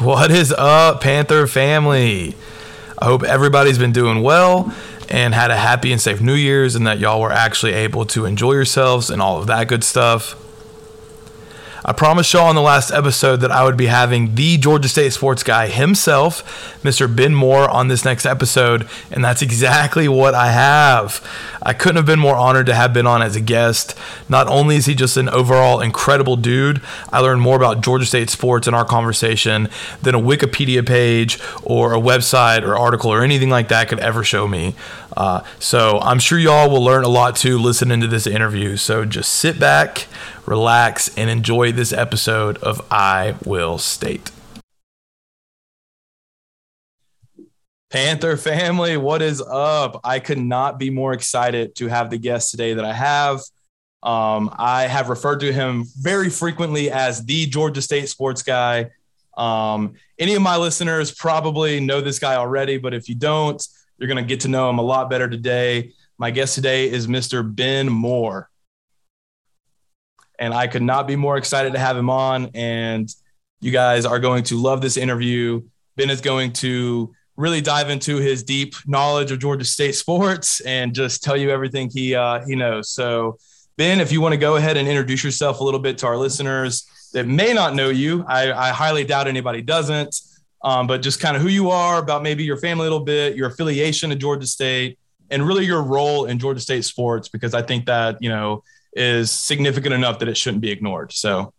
What is up, Panther family? I hope everybody's been doing well and had a happy and safe New Year's, and that y'all were actually able to enjoy yourselves and all of that good stuff. I promised y'all in the last episode that I would be having the Georgia State sports guy himself, Mr. Ben Moore, on this next episode, and that's exactly what I have. I couldn't have been more honored to have been on as a guest. Not only is he just an overall incredible dude, I learned more about Georgia State sports in our conversation than a Wikipedia page or a website or article or anything like that could ever show me. Uh, so I'm sure y'all will learn a lot too listening to this interview. So just sit back, relax, and enjoy this episode of I Will State. Panther family, what is up? I could not be more excited to have the guest today that I have. Um, I have referred to him very frequently as the Georgia State sports guy. Um, any of my listeners probably know this guy already, but if you don't, you're going to get to know him a lot better today. My guest today is Mr. Ben Moore. And I could not be more excited to have him on. And you guys are going to love this interview. Ben is going to really dive into his deep knowledge of Georgia State sports and just tell you everything he uh, he knows. So, Ben, if you want to go ahead and introduce yourself a little bit to our listeners that may not know you, I, I highly doubt anybody doesn't um, but just kind of who you are, about maybe your family a little bit, your affiliation to Georgia State, and really your role in Georgia State sports, because I think that, you know, is significant enough that it shouldn't be ignored. So,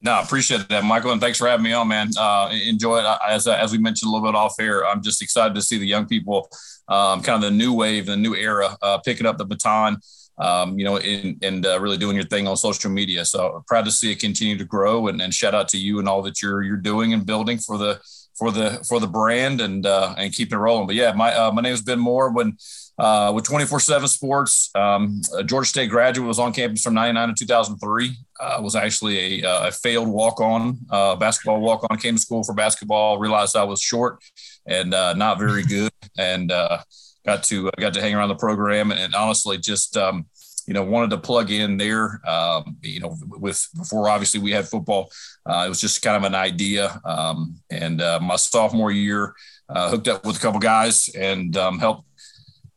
no, appreciate that, Michael, and thanks for having me on, man. Uh, enjoy it. As, as we mentioned a little bit off air, I'm just excited to see the young people, um, kind of the new wave, the new era, uh, picking up the baton, um, you know, in, and uh, really doing your thing on social media. So proud to see it continue to grow, and, and shout out to you and all that you're you're doing and building for the for the for the brand and uh, and keeping it rolling. But yeah, my uh, my name has Ben Moore. When uh, with 24/7 Sports, um, Georgia State graduate was on campus from '99 to 2003. Uh, was actually a, uh, a failed walk-on uh, basketball walk-on. Came to school for basketball. Realized I was short and uh, not very good, and uh, got to got to hang around the program. And, and honestly, just um, you know, wanted to plug in there. Um, you know, with before obviously we had football, uh, it was just kind of an idea. Um, and uh, my sophomore year, uh, hooked up with a couple guys and um, helped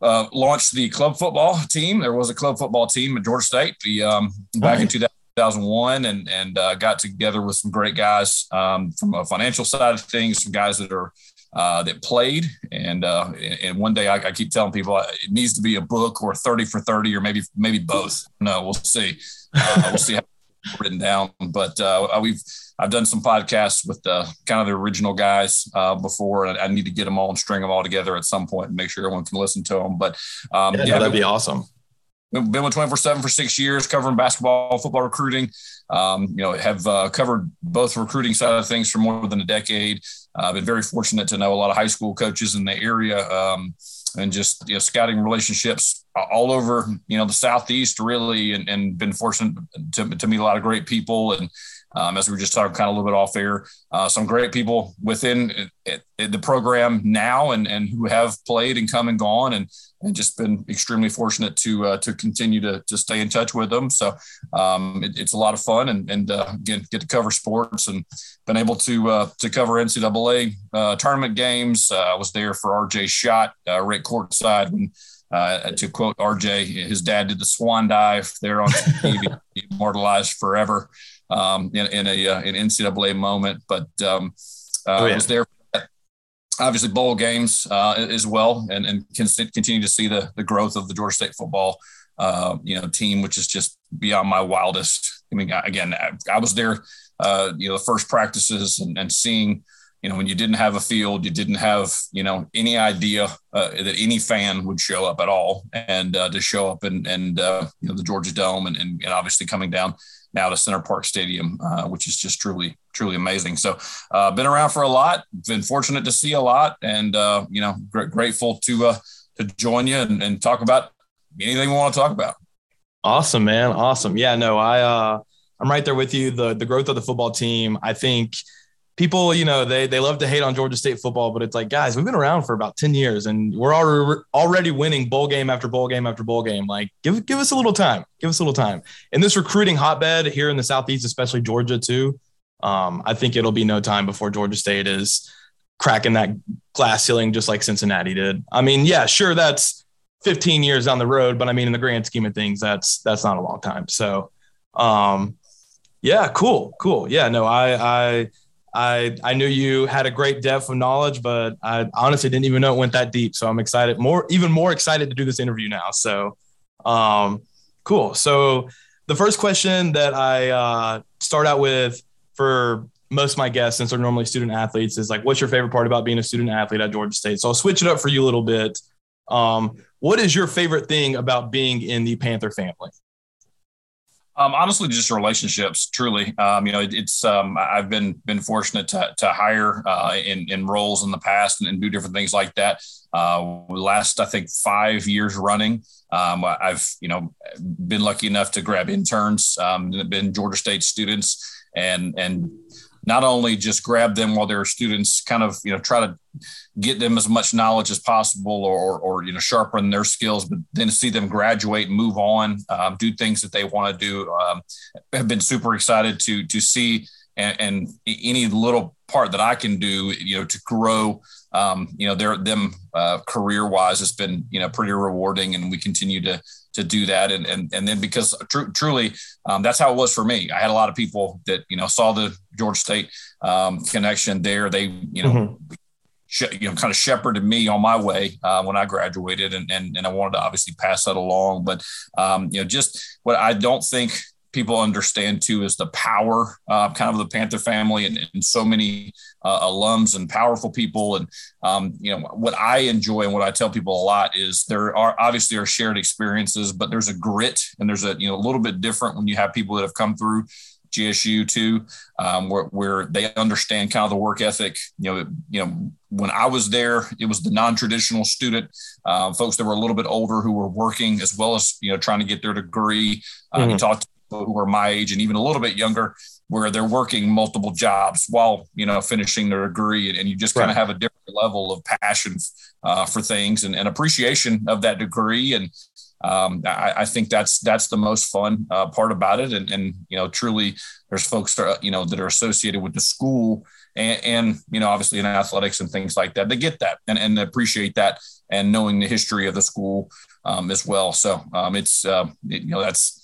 uh, launch the club football team. There was a club football team at Georgia State the, um, back right. in 2001, and and uh, got together with some great guys um, from a financial side of things, some guys that are uh, that played. And uh, and one day I, I, keep telling people uh, it needs to be a book or 30 for 30 or maybe maybe both. No, we'll see. Uh, we'll see how written down. But uh, we've I've done some podcasts with the kind of the original guys uh, before, and I need to get them all and string them all together at some point and make sure everyone can listen to them. But um, yeah, yeah, that'd be awesome. Been with 24 7 for six years, covering basketball, football recruiting. Um, you know, have uh, covered both recruiting side of things for more than a decade. I've uh, been very fortunate to know a lot of high school coaches in the area um, and just you know, scouting relationships all over, you know, the Southeast really, and, and been fortunate to, to meet a lot of great people and um, as we were just talking kind of a little bit off air, uh, some great people within it, it, it, the program now and, and who have played and come and gone and, and just been extremely fortunate to uh, to continue to, to stay in touch with them. So um, it, it's a lot of fun and, and uh, again, get to cover sports and been able to uh, to cover NCAA uh, tournament games. Uh, I was there for RJ Shot Rick courtside when uh, to quote RJ, his dad did the swan dive there on TV, immortalized forever um, in, in a uh, an NCAA moment. But um, uh, oh, yeah. I was there. Obviously, bowl games uh, as well, and and continue to see the the growth of the Georgia State football, uh, you know, team, which is just beyond my wildest. I mean, again, I, I was there, uh, you know, the first practices and, and seeing you know, when you didn't have a field, you didn't have, you know, any idea uh, that any fan would show up at all, and uh, to show up and and uh, you know the Georgia Dome, and, and, and obviously coming down now to Center Parc Stadium, uh, which is just truly, truly amazing. So, uh, been around for a lot, been fortunate to see a lot, and uh, you know, gr- grateful to to join you and, and, talk about anything we want to talk about. Awesome, man. Awesome. Yeah, no, I I'm right there with you. The the growth of the football team, I think people, you know, they they love to hate on Georgia State football, but it's like, guys, we've been around for about 10 years and we're already already winning bowl game after bowl game after bowl game. Like, give give us a little time. Give us a little time. In this recruiting hotbed here in the Southeast, especially Georgia too, um, I think it'll be no time before Georgia State is cracking that glass ceiling just like Cincinnati did. I mean, yeah, sure, that's 15 years down the road, but I mean, in the grand scheme of things, that's that's not a long time. So, um, yeah, cool, cool. Yeah, no, I I I I knew you had a great depth of knowledge, but I honestly didn't even know it went that deep. So I'm excited, more even more excited to do this interview now. So, um, cool. So the first question that I uh, start out with for most of my guests, since they're normally student athletes, is like, what's your favorite part about being a student athlete at Georgia State? So I'll switch it up for you a little bit. Um, what is your favorite thing about being in the Panther family? Um, honestly, just relationships. Truly, um, you know, it, it's um, I've been been fortunate to, to hire uh, in in roles in the past and, and do different things like that. Uh, last I think five years running, um, I've you know been lucky enough to grab interns, um, been Georgia State students, and and not only just grab them while they're students, kind of you know try to get them as much knowledge as possible, or or you know sharpen their skills, but then see them graduate, and move on, um, do things that they want to do. Um, have been super excited to to see and, and, any little part that I can do, you know, to grow, um, you know, their them uh, career wise it's been you know pretty rewarding, and we continue to to do that. And and and then because tr- truly, um, that's how it was for me. I had a lot of people that you know saw the Georgia State um, connection there. They you know. Mm-hmm. you know, kind of shepherded me on my way uh, when I graduated, and, and and I wanted to obviously pass that along. But um, you know, just what I don't think people understand too is the power uh, kind of the Panther family and, and so many uh, alums and powerful people. And, um, you know, what I enjoy and what I tell people a lot is there are obviously are shared experiences, but there's a grit and there's a, you know, a little bit different when you have people that have come through GSU too, um, where, where they understand kind of the work ethic. You know, you know, when I was there, it was the non-traditional student, uh, folks that were a little bit older who were working as well as you know trying to get their degree. Uh, mm-hmm. You talk to who are my age and even a little bit younger where they're working multiple jobs while you know finishing their degree and you just kind of have a different level of passion uh, for things and, and, appreciation of that degree. And um, I, I, think that's that's the most fun uh, part about it. And, and, you know truly there's folks that are, you know that are associated with the school and, and, you know obviously in athletics and things like that they get that and, and appreciate that and knowing the history of the school um, as well. So um, it's uh, it, you know that's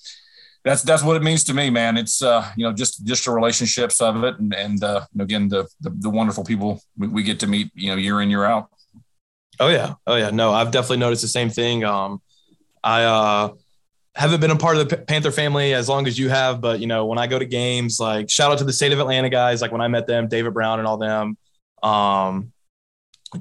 that's that's what it means to me, man. It's uh, you know just just the relationships of it, and and uh, again the, the, the wonderful people we, we, get to meet, you know, year in year out. Oh yeah, oh yeah. No, I've definitely noticed the same thing. Um, I uh, haven't been a part of the Panther family as long as you have, but you know, when I go to games, like shout out to the state of Atlanta guys, like when I met them, David Brown and all them. Um,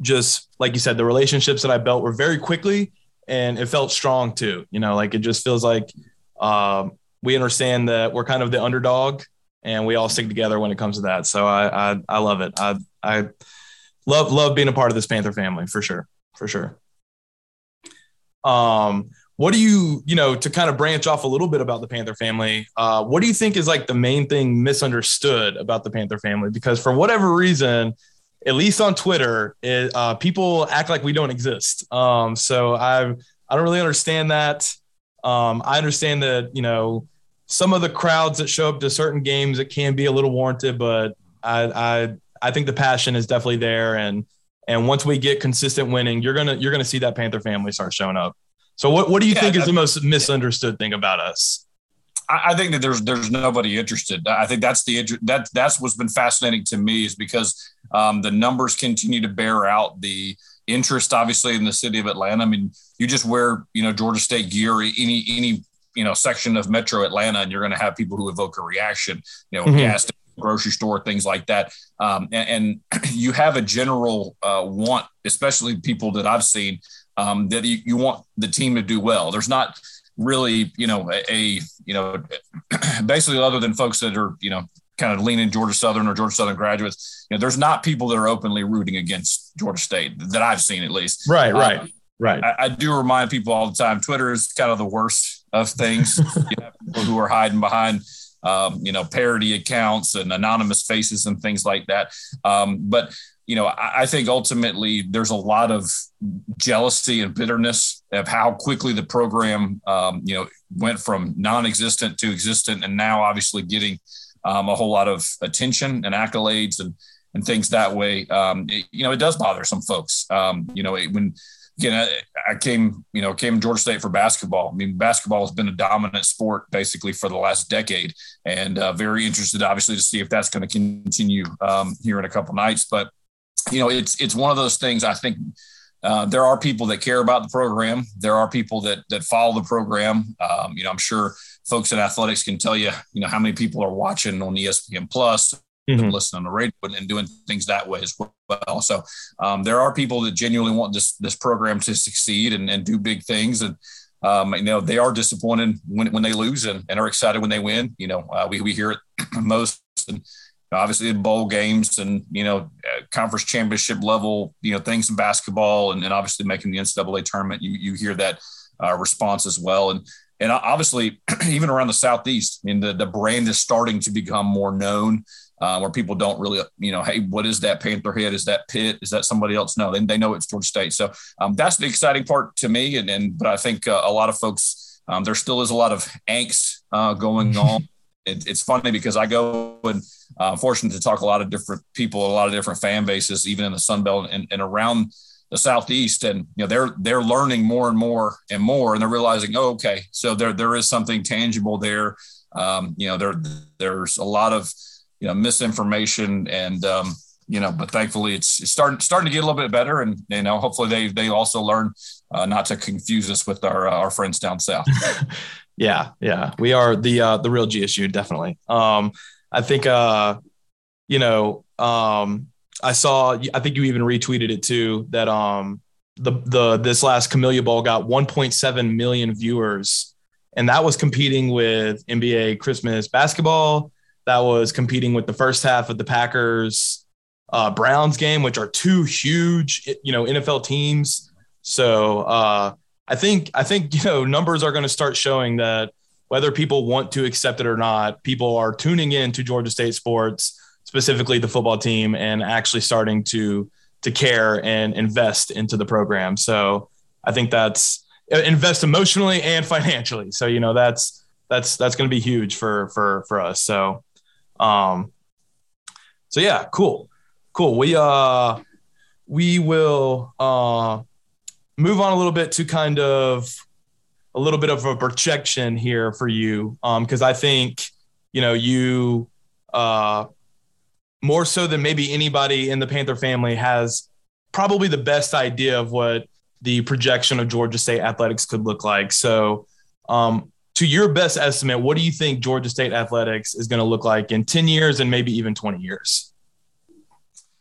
just like you said, the relationships that I built were very quickly, and it felt strong too. You know, like it just feels like. Um, we understand that we're kind of the underdog and we all stick together when it comes to that. So I, I, I love it. I, I love, love being a part of this Panther family for sure. For sure. Um, what do you, you know, to kind of branch off a little bit about the Panther family, uh, what do you think is like the main thing misunderstood about the Panther family? Because for whatever reason, at least on Twitter, it, uh, people act like we don't exist. Um, so I, I don't really understand that. Um, I understand that, you know, some of the crowds that show up to certain games, it can be a little warranted, but I, I, I think the passion is definitely there. And, and once we get consistent winning, you're going to, you're going to see that Panther family start showing up. So what, what do you yeah, think is the most misunderstood thing about us? I think that there's there's nobody interested. I think that's the that that's what's been fascinating to me is because um, the numbers continue to bear out the interest, obviously, in the city of Atlanta. I mean, you just wear you know Georgia State gear, any any you know section of Metro Atlanta, and you're going to have people who evoke a reaction. You know, mm-hmm. gas grocery store, things like that. Um, and, and, you have a general uh, want, especially people that I've seen, um, that you, you, want the team to do well. There's not really, you know, a, a, you know, basically other than folks that are, you know, kind of leaning Georgia Southern or Georgia Southern graduates, you know, there's not people that are openly rooting against Georgia State that I've seen at least. Right, right, uh, right. I, I, do remind people all the time, Twitter is kind of the worst of things. you have people who are hiding behind, um, you know, parody accounts and anonymous faces and things like that. Um, but you know, I, I think ultimately there's a lot of jealousy and bitterness of how quickly the program, um, you know, went from non-existent to existent, and now obviously getting um, a whole lot of attention and accolades and and things that way. Um, it, you know, it does bother some folks. Um, you know, it, when again, I, I, came, you know, came to Georgia State for basketball. I mean, basketball has been a dominant sport basically for the last decade, and uh, very interested, obviously, to see if that's going to continue um, here in a couple nights. But you know, it's it's one of those things. I think uh, there are people that care about the program. There are people that that follow the program. Um, you know, I'm sure folks in athletics can tell you, you know, how many people are watching on ESPN Plus, mm-hmm. listening on the radio, and doing things that way as well. So um, there are people that genuinely want this this program to succeed and, and do big things, and um, you know they are disappointed when, when they lose and, and are excited when they win. You know, uh, we we hear it most. And, obviously in bowl games and you know conference championship level you know things in basketball and, and obviously making the ncaa tournament you, you hear that uh, response as well and and obviously even around the southeast i mean the, the brand is starting to become more known uh, where people don't really you know hey what is that panther head? Is that pitt? Is that somebody else? No they, they know it's georgia state. So um, that's the exciting part to me. And, and but i think uh, a lot of folks um, there still is a lot of angst uh, going on. It, it's funny because I go and uh, fortunate to talk a lot of different people, a lot of different fan bases, even in the Sun Belt and, and around the Southeast. And, you know, they're, they're learning more and more and more, and they're realizing, oh, okay, so there, there is something tangible there. Um, you know, there, there's a lot of, you know, misinformation and, um, you know, but thankfully it's, it's starting, starting to get a little bit better. And, you know, hopefully they, they also learn uh, not to confuse us with our, uh, our friends down South. Yeah, yeah, we are the uh, the real GSU, definitely. Um, I think, uh, you know, um, I saw. I think you even retweeted it too. That um, the the this last Camellia Bowl got 1.7 million viewers, and that was competing with NBA Christmas basketball. That was competing with the first half of the Packers uh, Browns game, which are two huge, you know, NFL teams. So uh, I think I think you know numbers are going to start showing that whether people want to accept it or not, people are tuning in to Georgia State sports, specifically the football team, and actually starting to to care and invest into the program. So I think that's uh, invest emotionally and financially. So you know that's that's that's going to be huge for for for us. So um so yeah, cool. Cool. We uh we will uh move on a little bit to kind of a little bit of a projection here for you, Um, because um, I think you know you uh, more so than maybe anybody in the Panther family has probably the best idea of what the projection of Georgia State athletics could look like. So, um, to your best estimate, what do you think Georgia State athletics is going to look like in 10 years and maybe even 20 years?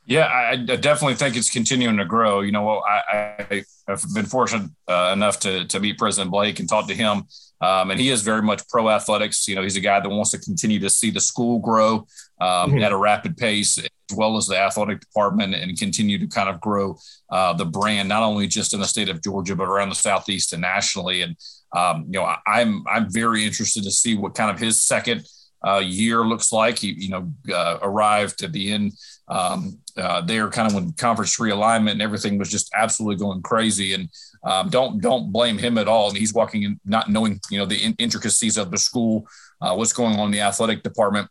Yeah, I, definitely think it's continuing to grow. You know, I, I have been fortunate uh, enough to to meet President Blake and talk to him, um, and he is very much pro athletics. You know, he's a guy that wants to continue to see the school grow um, mm-hmm. at a rapid pace, as well as the athletic department, and continue to kind of grow uh, the brand not only just in the state of Georgia but around the southeast and nationally. And um, you know, I'm I'm very interested to see what kind of his second uh, year looks like. He you know uh, arrived to be in um, uh, there kind of when conference realignment and everything was just absolutely going crazy. And um, don't don't blame him at all. And he's walking in not knowing you know the in- intricacies of the school, uh, what's going on in the athletic department.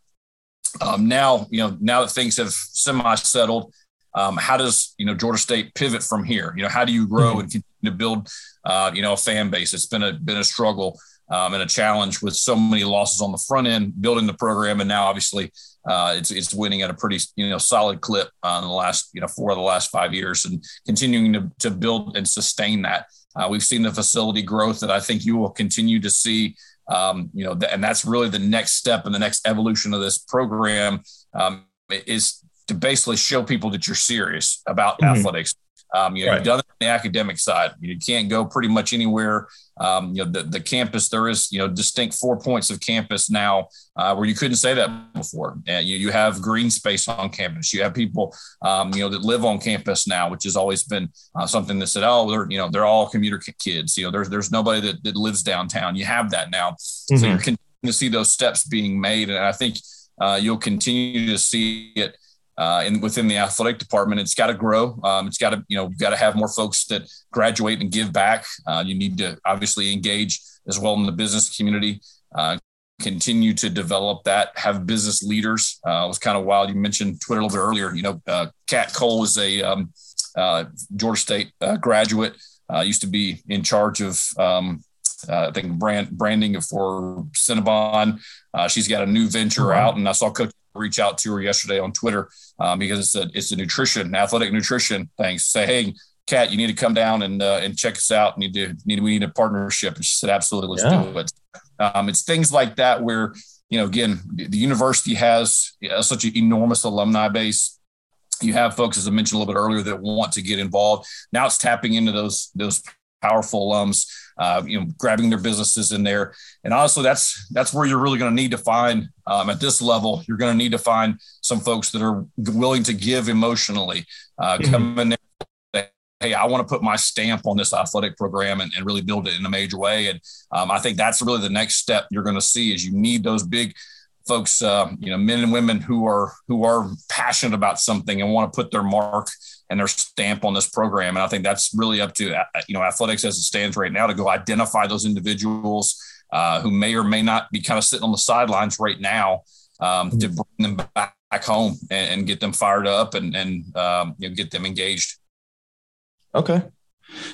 Um, now you know now that things have semi settled. Um, how does you know Georgia State pivot from here? You know, how do you grow mm-hmm. and continue to build, uh, you know, a fan base? It's been a been a struggle um, and a challenge with so many losses on the front end, building the program, and now obviously uh, it's it's winning at a pretty you know solid clip uh, in the last you know four of the last five years, and continuing to to build and sustain that. Uh, we've seen the facility growth that I think you will continue to see. Um, you know, and that's really the next step and the next evolution of this program um, is to basically show people that you're serious about mm-hmm. athletics. Um, you know, right. you've done it on the academic side. You can't go pretty much anywhere. Um, you know, the, the campus, there is, you know, distinct four points of campus now uh, where you couldn't say that before. And you, you have green space on campus. You have people, um, you know, that live on campus now, which has always been uh, something that said, oh, they're, you know, they're all commuter kids. You know, there's, there's nobody that, that lives downtown. You have that now. Mm-hmm. So you're continuing to see those steps being made. And I think uh, you'll continue to see it uh, and within the athletic department, it's got to grow. Um, it's got to, you know, you've got to have more folks that graduate and give back. Uh, you need to obviously engage as well in the business community. Uh, continue to develop that, have business leaders. Uh, it was kind of wild. You mentioned Twitter a little bit earlier. You know, uh, Kat Cole is a um, uh, Georgia State uh, graduate, uh, used to be in charge of, um, uh, I think, brand branding for Cinnabon. she's got a new venture out, and I saw Coach reach out to her yesterday on Twitter um, because it's a it's a nutrition, athletic nutrition thing. Say, hey, Kat, you need to come down and uh, and check us out. Need to need we need a partnership. And she said, absolutely, let's yeah. do it. Um, it's things like that where you know again the university has such an enormous alumni base. You have folks, as I mentioned a little bit earlier, that want to get involved. Now it's tapping into those those powerful alums, uh, you know, grabbing their businesses in there. And honestly, that's that's where you're really going to need to find um, at this level. You're going to need to find some folks that are willing to give emotionally, uh, mm-hmm. come in there hey, I want to put my stamp on this athletic program and, and really build it in a major way. And um, I think that's really the next step you're going to see is you need those big folks, uh, you know, men and women who are who are passionate about something and want to put their mark and their stamp on this program. And I think that's really up to uh, you know athletics as it stands right now to go identify those individuals uh, who may or may not be kind of sitting on the sidelines right now um, to bring them back home and, and, get them fired up and, and um, you know, get them engaged. Okay.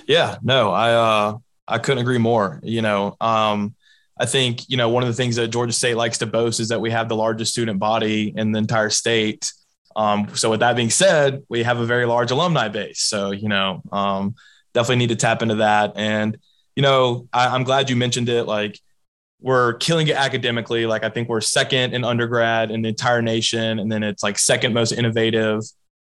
Yeah, no, I uh I couldn't agree more. You know, um I think, you know, one of the things that Georgia State likes to boast is that we have the largest student body in the entire state. Um, so with that being said, we have a very large alumni base. So, you know, um, definitely need to tap into that. And, you know, I, I'm glad you mentioned it. Like we're killing it academically. Like I think we're second in undergrad in the entire nation. And then it's like second most innovative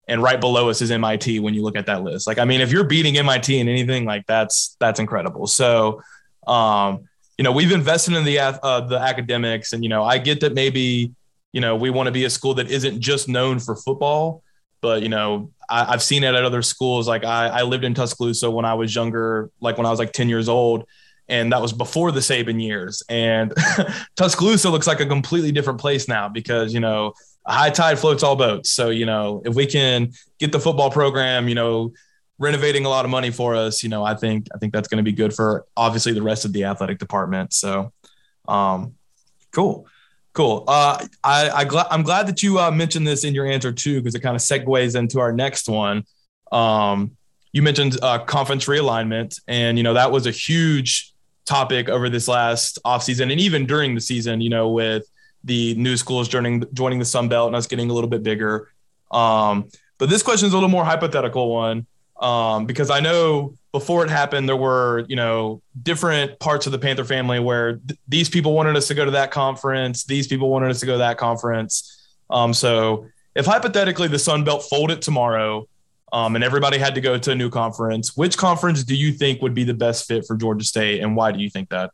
and right below us is MIT when you look at that list. Like, I mean, if you're beating MIT in anything, like that's that's incredible. So, um, you know, we've invested in the uh, the academics, and you know, I get that maybe you know we want to be a school that isn't just known for football, but you know, I, have seen it at other schools. Like I, I lived in Tuscaloosa when I was younger, like when I was like ten years old. And that was before the Saban years. And Tuscaloosa looks like a completely different place now because, you know, high tide floats all boats. So, you know, if we can get the football program, you know, renovating a lot of money for us, you know, I think I think that's going to be good for obviously the rest of the athletic department. So, um, cool, cool. Uh, I, I I'm glad that you uh, mentioned this in your answer too, because it kind of segues into our next one. Um, you mentioned uh, conference realignment, and you know that was a huge topic over this last offseason and even during the season. You know, with the new schools joining joining the Sun Belt and us getting a little bit bigger. Um, but this question is a little more hypothetical one um, because I know before it happened there were you know different parts of the Panther family where th- these people wanted us to go to that conference, these people wanted us to go to that conference. Um, so if hypothetically the Sun Belt folded tomorrow. Um, and everybody had to go to a new conference. Which conference do you think would be the best fit for Georgia State, and why do you think that?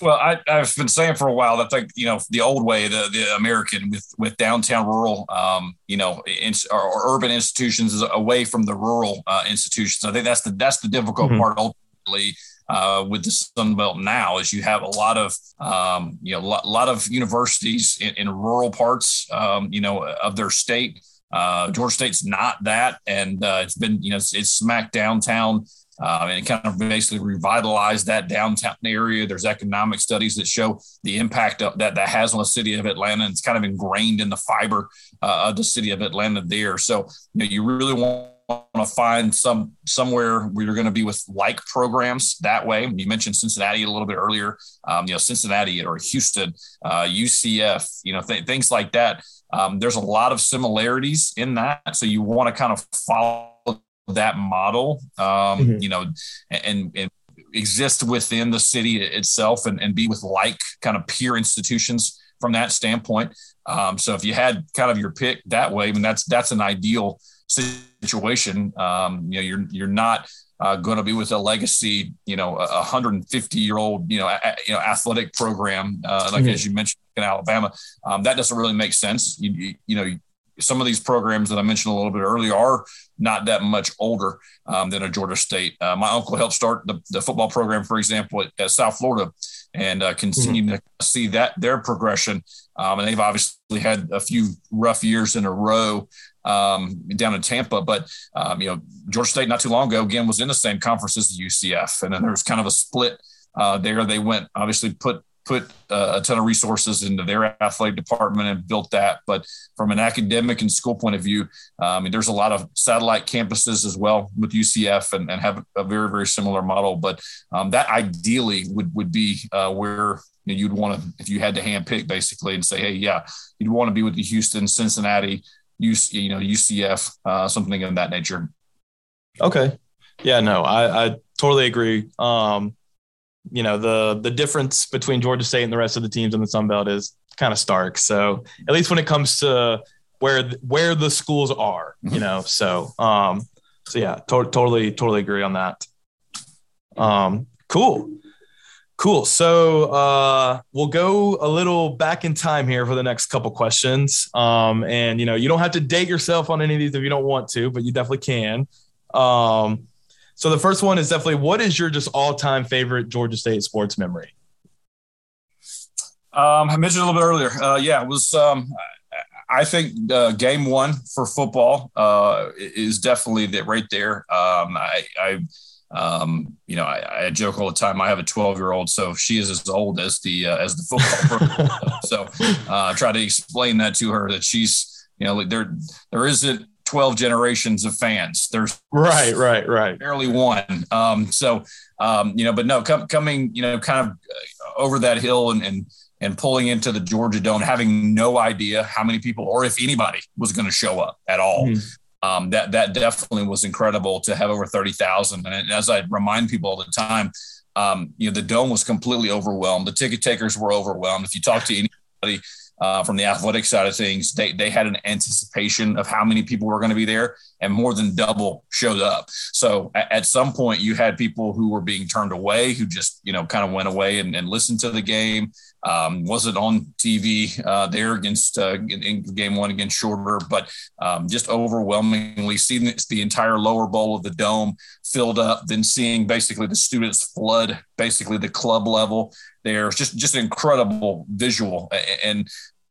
Well, I, have been saying for a while that like you know the old way, the the American with with downtown rural, um, you know, in, or, or, urban institutions is away from the rural uh, institutions. I think that's the that's the difficult mm-hmm. part ultimately. Uh, with the Sun Belt now is you have a lot of um, you know a lot, lot, of universities in, in rural parts um, you know of their state. Uh, Georgia State's not that, and uh, it's been you know it's, it's smack downtown uh, and it kind of basically revitalized that downtown area. There's economic studies that show the impact of, that that has on the city of Atlanta. And it's kind of ingrained in the fiber uh, of the city of Atlanta there. So you, know, you really want to find some somewhere where you're going to be with like programs that way. You mentioned Cincinnati a little bit earlier. Um, you know, Cincinnati or Houston, uh, UCF, you know, th- things like that. Um, there's a lot of similarities in that. So you want to kind of follow that model, um, mm-hmm. you know, and, and exist within the city itself and, and be with like kind of peer institutions from that standpoint. Um, so if you had kind of your pick that way, I mean, that's, that's an ideal situation. Um, you know, you're, you're not uh, going to be with a legacy, you know, a 150 year old, you know, a, you know, athletic program, uh, like mm-hmm. as you mentioned in Alabama, um, that doesn't really make sense. You, you, you know, some of these programs that I mentioned a little bit earlier are not that much older um, than a Georgia State. Uh, my uncle helped start the, the, football program, for example, at, at South Florida, and uh, continue mm-hmm. to see that their progression. Um, and they've obviously had a few rough years in a row um, down in Tampa, but um, you know Georgia State not too long ago again was in the same conference as the UCF, and then there was kind of a split uh, there. They went obviously put put uh, a ton of resources into their athletic department and built that. But from an academic and school point of view, uh, I mean, there's a lot of satellite campuses as well with UCF and, and have a very, very similar model. But um, that ideally would, would be uh, where you you'd want to, if you had to handpick basically and say, hey, yeah, you'd want to be with the Houston, Cincinnati, UC, you know, UCF, uh, something of that nature. Okay. Yeah, no, I, I totally agree. Um, you know, the the difference between Georgia State and the rest of the teams in the Sun Belt is kind of stark. So at least when it comes to where where the schools are, you mm-hmm. know. So um, so yeah, to- totally totally agree on that. Um, cool. Cool. So uh, we'll go a little back in time here for the next couple questions. Um, and you know, you don't have to date yourself on any of these if you don't want to, but you definitely can. Um, so the first one is definitely what is your just all time favorite Georgia State sports memory? Um, I mentioned a little bit earlier. Uh, yeah, it was. Um, I think uh, game one for football uh, is definitely that right there. Um, I, I um, you know, I, I, joke all the time. I have a 12 year old, so she is as old as the uh, as the football. so uh, I try to explain that to her that she's, you know, there there isn't 12 generations of fans. There's right, right, right. Barely one. Um, so, um, you know, but no, com- coming, you know, kind of uh, over that hill and, and, and pulling into the Georgia Dome, having no idea how many people or if anybody was going to show up at all. Mm-hmm. Um, that that definitely was incredible to have over thirty thousand. And as I remind people all the time, um, you know, the dome was completely overwhelmed. The ticket takers were overwhelmed. If you talk to anybody uh, from the athletic side of things, they, they had an anticipation of how many people were going to be there, and more than double showed up. So at, at, some point, you had people who were being turned away, who just you know kind of went away and, and listened to the game. Um, wasn't on TV uh, there against uh, in, in, game one against Shorter, but um, just overwhelmingly seeing the entire lower bowl of the dome filled up, then seeing basically the students flood basically the club level there. Just just an incredible visual, and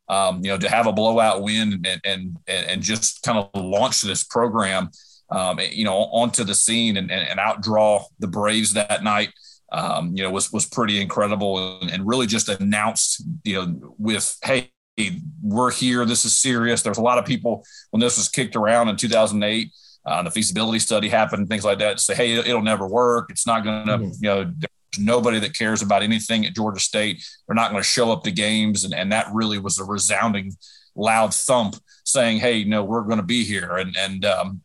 um, you know to have a blowout win and and and just kind of launch this program, um, you know, onto the scene and, and, and outdraw the Braves that night. Um, you know, was was pretty incredible and, and really just announced, you know, with hey, we're here. This is serious. There's a lot of people when this was kicked around in 2008. Uh, the feasibility study happened, things like that. Say, hey, it'll never work. It's not going to, mm-hmm. you know, nobody that cares about anything at Georgia State. They're not going to show up to games. And, and that really was a resounding, loud thump saying, hey, no, we're going to be here. And, and, um,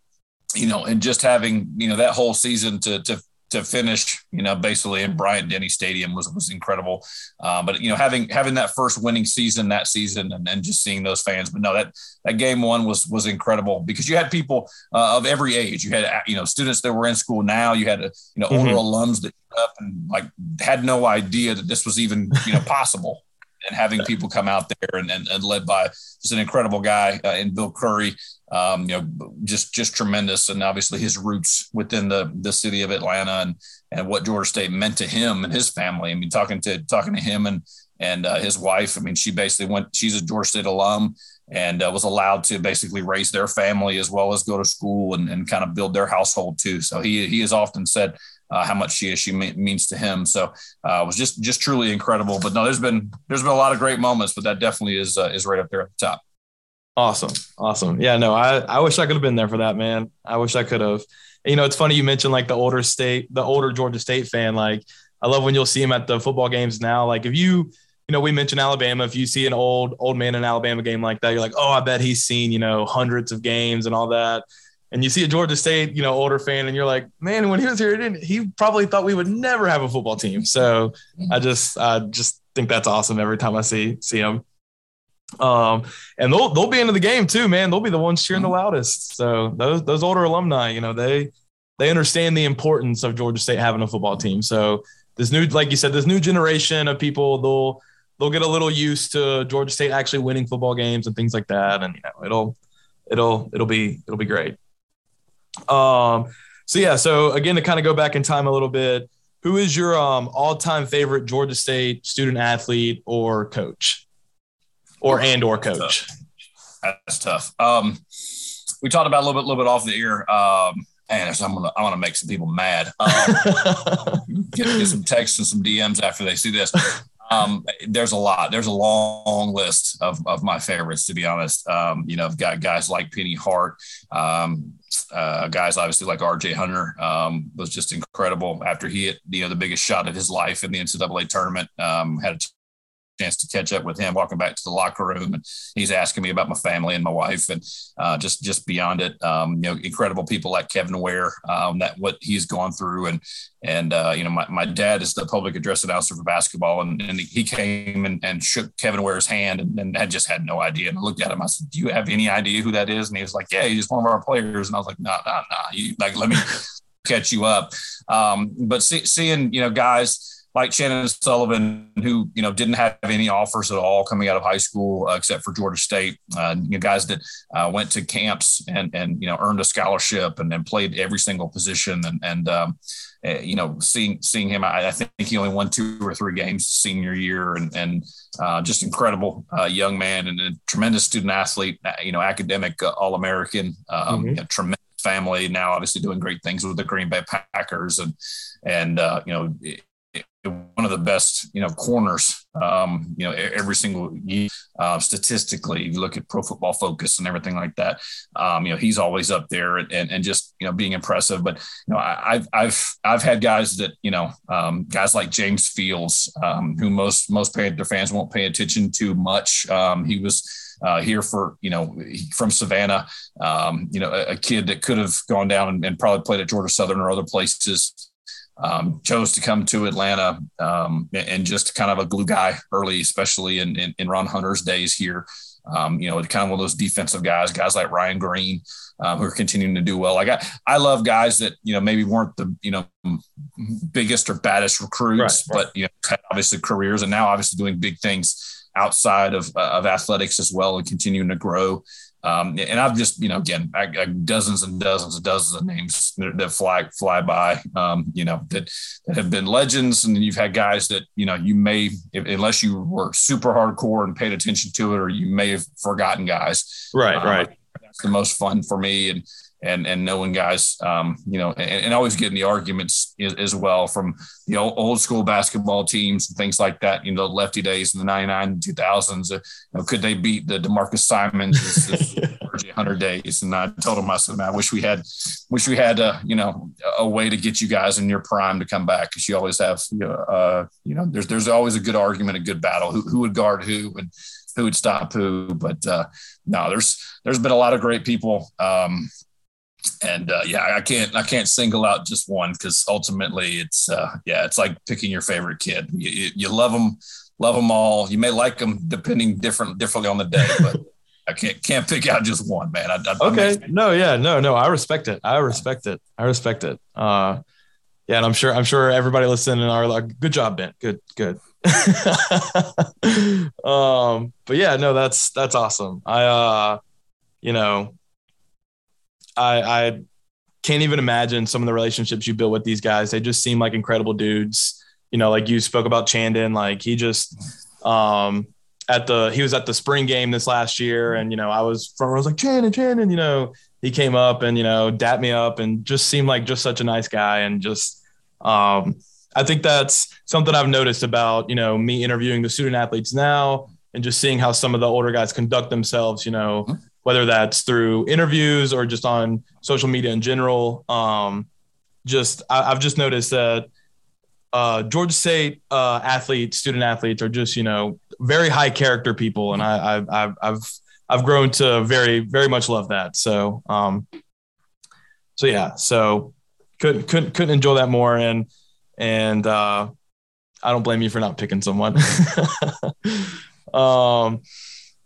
you know, and just having, you know, that whole season to, to to finish, you know, basically in Bryant Denny Stadium was was incredible. Uh, but you know, having having that first winning season that season, and then just seeing those fans. But no, that that game one was was incredible because you had people uh, of every age. You had you know students that were in school now. You had you know older mm-hmm. alums that up and like had no idea that this was even you know possible. And having people come out there and, and, and led by just an incredible guy uh, in Bill Curry, um, you know, just just tremendous, and obviously his roots within the the city of Atlanta and and what Georgia State meant to him and his family. I mean, talking to talking to him and and uh, his wife. I mean, she basically went. She's a Georgia State alum and uh, was allowed to basically raise their family as well as go to school and, and kind of build their household too. So he he has often said uh, how much she is she means to him. So uh, it was just just truly incredible. But no, there's been there's been a lot of great moments, but that definitely is uh, is right up there at the top. Awesome. Awesome. Yeah, no, I, I wish I could have been there for that, man. I wish I could have. You know, it's funny you mentioned like the older state, the older Georgia State fan. Like, I love when you'll see him at the football games now. Like, if you, you know, we mentioned Alabama. If you see an old, old man in Alabama game like that, you're like, oh, I bet he's seen, you know, hundreds of games and all that. And you see a Georgia State, you know, older fan, and you're like, man, when he was here, he, didn't, he probably thought we would never have a football team. So I just, I just think that's awesome every time I see see him. Um, and they'll they'll be into the game too, man. They'll be the ones cheering the mm-hmm. loudest. So those those older alumni, you know, they they understand the importance of Georgia State having a football team. So this new, like you said, this new generation of people, they'll they'll get a little used to Georgia State actually winning football games and things like that, and you know, it'll it'll it'll be it'll be great. Um, so yeah, so again, to kind of go back in time a little bit, who is your um all-time favorite Georgia State student athlete or coach? or and or coach? That's tough. Um, we talked about a little bit, a little bit off the ear. Um, man, I'm gonna, I want to make some people mad. Um, get, get, some texts and some DMs after they see this. um, there's a lot. There's a long list of, of my favorites, to be honest. Um, you know, I've got guys like Penny Hart, um, uh, guys obviously like RJ Hunter um, was just incredible after he hit you know the biggest shot of his life in the NCAA tournament. Um, had a chance to catch up with him walking back to the locker room and he's asking me about my family and my wife and uh, just just beyond it. Um, you know incredible people like kevin ware um, that what he's gone through and and uh, you know my, my dad is the public address announcer for basketball and, and he came and, and shook kevin ware's hand and, and I just had no idea and I looked at him I said do you have any idea who that is? And he was like yeah he's one of our players. And I was like no no no like let me catch you up. Um, but see, seeing you know guys like Chandon Sullivan, who you know didn't have any offers at all coming out of high school uh, except for Georgia State. Uh, you know, guys that uh, went to camps and and you know earned a scholarship and then played every single position and and um, uh, you know seeing seeing him, I, I, think he only won two or three games senior year and and uh, just incredible uh, young man and a tremendous student athlete. You know, academic All American, um, mm-hmm. tremendous family. Now, obviously, doing great things with the Green Bay Packers and and you know one of the best, you know, corners, um, you know, every single year, uh, statistically, you look at pro football focus and everything like that. Um, you know, he's always up there and, and, just, you know, being impressive. But, you know, I, have I've, I've had guys that, you know, um, guys like James Fields, um, who most, most Panther fans won't pay attention to much. Um, he was, uh, here for you know from Savannah, um, you know a, a, kid that could have gone down and, and, probably played at Georgia Southern or other places um, chose to come to Atlanta um, and just kind of a glue guy early, especially in, in, in Ron Hunter's days here. Um, you know, kind of one of those defensive guys, guys like Ryan Green, um, who are continuing to do well. Like I, I love guys that, you know, maybe weren't the, you know, biggest or baddest recruits, right, right. but, you know, obviously careers and now obviously doing big things outside of, uh, of athletics as well and continuing to grow. Um, and I've just, you know, again, I, I, dozens and dozens and dozens of names that, that fly fly by, um, you know, that, that have been legends. And you've had guys that, you know, you may, if, unless you were super hardcore and paid attention to it, or you may have forgotten guys. Right, um, right. That's the most fun for me. And and and knowing guys, um, you know, and, and, always getting the arguments as, as, well from the old, old, school basketball teams and things like that. You know, lefty days in the '99 and 2000s. Uh, you know, could they beat the D'Marcus Simonds, Hunter days? And I told him, I said, man, I wish we had, wish we had, uh, you know, a way to get you guys in your prime to come back because you always have, you know, uh, you know, there's there's always a good argument, a good battle. Who who would guard who and who would stop who? But uh, no, there's there's been a lot of great people. Um, and uh, yeah, I can't I can't single out just one because ultimately it's uh, yeah it's like picking your favorite kid. You, you, love them, love them all. You may like them depending different differently on the day, but I can't can't pick out just one man. I, I, okay, no, yeah, no, no, I respect it. I respect it. I respect it. Uh, yeah, and I'm sure I'm sure everybody listening are like, good job, Ben. Good, good. um, but yeah, no, that's that's awesome. I uh, you know I, I can't even imagine some of the relationships you built with these guys. They just seem like incredible dudes. You know, like you spoke about Chandon, like he just um at the he was at the spring game this last year, and you know, I was from I was like Chandon, Chandon, you know, he came up and you know, dapped me up and just seemed like just such a nice guy and just um I think that's something I've noticed about, you know, me interviewing the student athletes now and just seeing how some of the older guys conduct themselves, you know, mm-hmm whether that's through interviews or just on social media in general. Um, just I, have just noticed that uh, Georgia State uh, athletes, student athletes, are just you know very high character people, and I, I, I've I've I've grown to very very much love that. So um, so yeah, so couldn't couldn't couldn't enjoy that more, and and uh, I don't blame you for not picking someone. um,